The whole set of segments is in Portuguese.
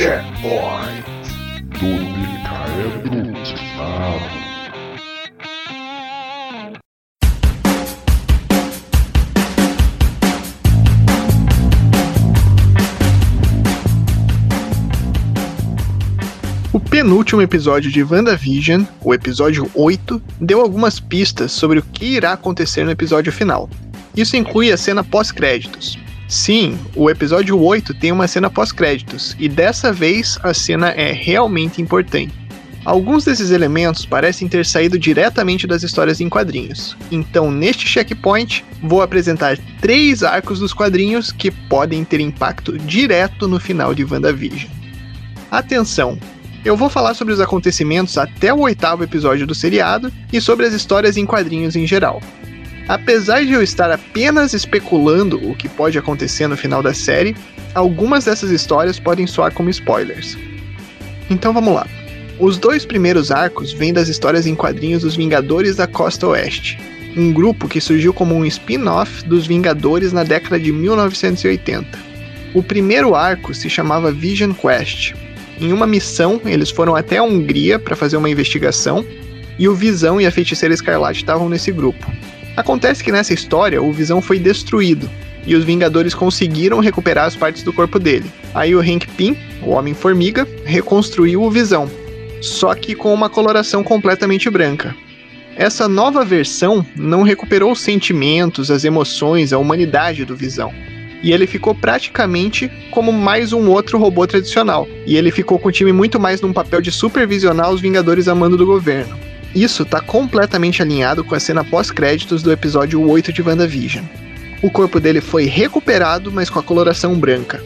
Checkpoint do Micael Brutinato. O penúltimo episódio de WandaVision, o episódio 8, deu algumas pistas sobre o que irá acontecer no episódio final. Isso inclui a cena pós-créditos. Sim, o episódio 8 tem uma cena pós-créditos, e dessa vez a cena é realmente importante. Alguns desses elementos parecem ter saído diretamente das histórias em quadrinhos, então neste checkpoint vou apresentar três arcos dos quadrinhos que podem ter impacto direto no final de WandaVision. Atenção! Eu vou falar sobre os acontecimentos até o oitavo episódio do seriado e sobre as histórias em quadrinhos em geral. Apesar de eu estar apenas especulando o que pode acontecer no final da série, algumas dessas histórias podem soar como spoilers. Então vamos lá. Os dois primeiros arcos vêm das histórias em quadrinhos dos Vingadores da Costa Oeste, um grupo que surgiu como um spin-off dos Vingadores na década de 1980. O primeiro arco se chamava Vision Quest. Em uma missão, eles foram até a Hungria para fazer uma investigação, e o Visão e a Feiticeira Escarlate estavam nesse grupo. Acontece que nessa história o Visão foi destruído e os Vingadores conseguiram recuperar as partes do corpo dele. Aí o Hank Pym, o Homem-Formiga, reconstruiu o Visão, só que com uma coloração completamente branca. Essa nova versão não recuperou os sentimentos, as emoções, a humanidade do Visão. E ele ficou praticamente como mais um outro robô tradicional. E ele ficou com o time muito mais num papel de supervisionar os Vingadores a mando do governo. Isso está completamente alinhado com a cena pós-créditos do episódio 8 de WandaVision. O corpo dele foi recuperado, mas com a coloração branca.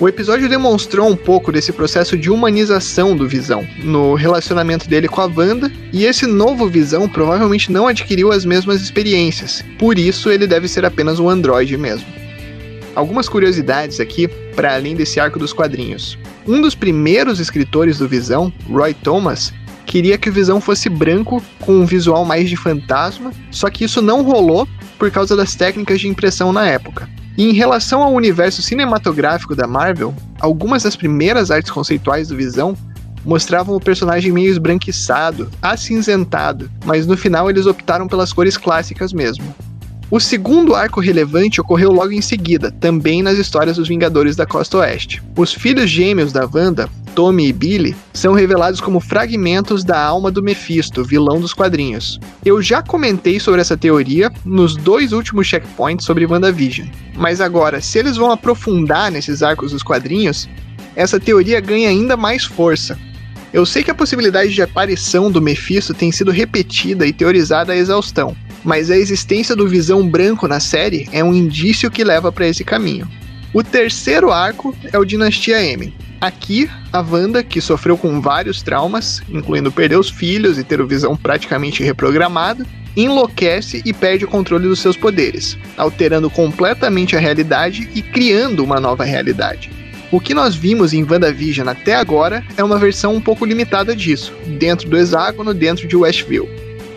O episódio demonstrou um pouco desse processo de humanização do Visão, no relacionamento dele com a Wanda, e esse novo Visão provavelmente não adquiriu as mesmas experiências, por isso ele deve ser apenas um androide mesmo. Algumas curiosidades aqui, para além desse arco dos quadrinhos. Um dos primeiros escritores do Visão, Roy Thomas, queria que o Visão fosse branco, com um visual mais de fantasma, só que isso não rolou por causa das técnicas de impressão na época. E em relação ao universo cinematográfico da Marvel, algumas das primeiras artes conceituais do Visão mostravam o personagem meio esbranquiçado, acinzentado, mas no final eles optaram pelas cores clássicas mesmo. O segundo arco relevante ocorreu logo em seguida, também nas histórias dos Vingadores da Costa Oeste. Os filhos gêmeos da Wanda, Tommy e Billy, são revelados como fragmentos da alma do Mephisto, vilão dos quadrinhos. Eu já comentei sobre essa teoria nos dois últimos checkpoints sobre WandaVision, mas agora, se eles vão aprofundar nesses arcos dos quadrinhos, essa teoria ganha ainda mais força. Eu sei que a possibilidade de aparição do Mephisto tem sido repetida e teorizada à exaustão, mas a existência do Visão Branco na série é um indício que leva para esse caminho. O terceiro arco é o Dinastia M. Aqui, a Wanda, que sofreu com vários traumas, incluindo perder os filhos e ter o Visão praticamente reprogramado, enlouquece e perde o controle dos seus poderes, alterando completamente a realidade e criando uma nova realidade. O que nós vimos em WandaVision até agora é uma versão um pouco limitada disso, dentro do hexágono, dentro de Westview.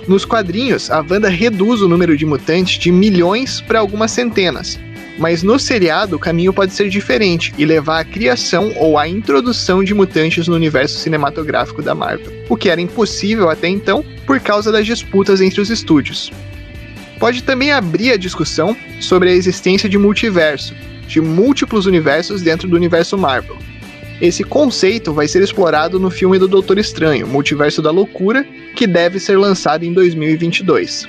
Nos quadrinhos, a Wanda reduz o número de mutantes de milhões para algumas centenas. Mas no seriado, o caminho pode ser diferente e levar à criação ou à introdução de mutantes no universo cinematográfico da Marvel, o que era impossível até então por causa das disputas entre os estúdios. Pode também abrir a discussão sobre a existência de multiverso, de múltiplos universos dentro do universo Marvel, esse conceito vai ser explorado no filme do Doutor Estranho, Multiverso da Loucura, que deve ser lançado em 2022.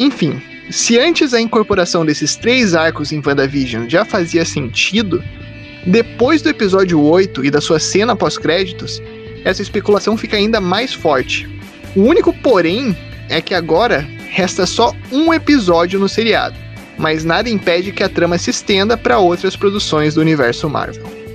Enfim, se antes a incorporação desses três arcos em WandaVision já fazia sentido, depois do episódio 8 e da sua cena pós-créditos, essa especulação fica ainda mais forte. O único porém é que agora resta só um episódio no seriado, mas nada impede que a trama se estenda para outras produções do universo Marvel.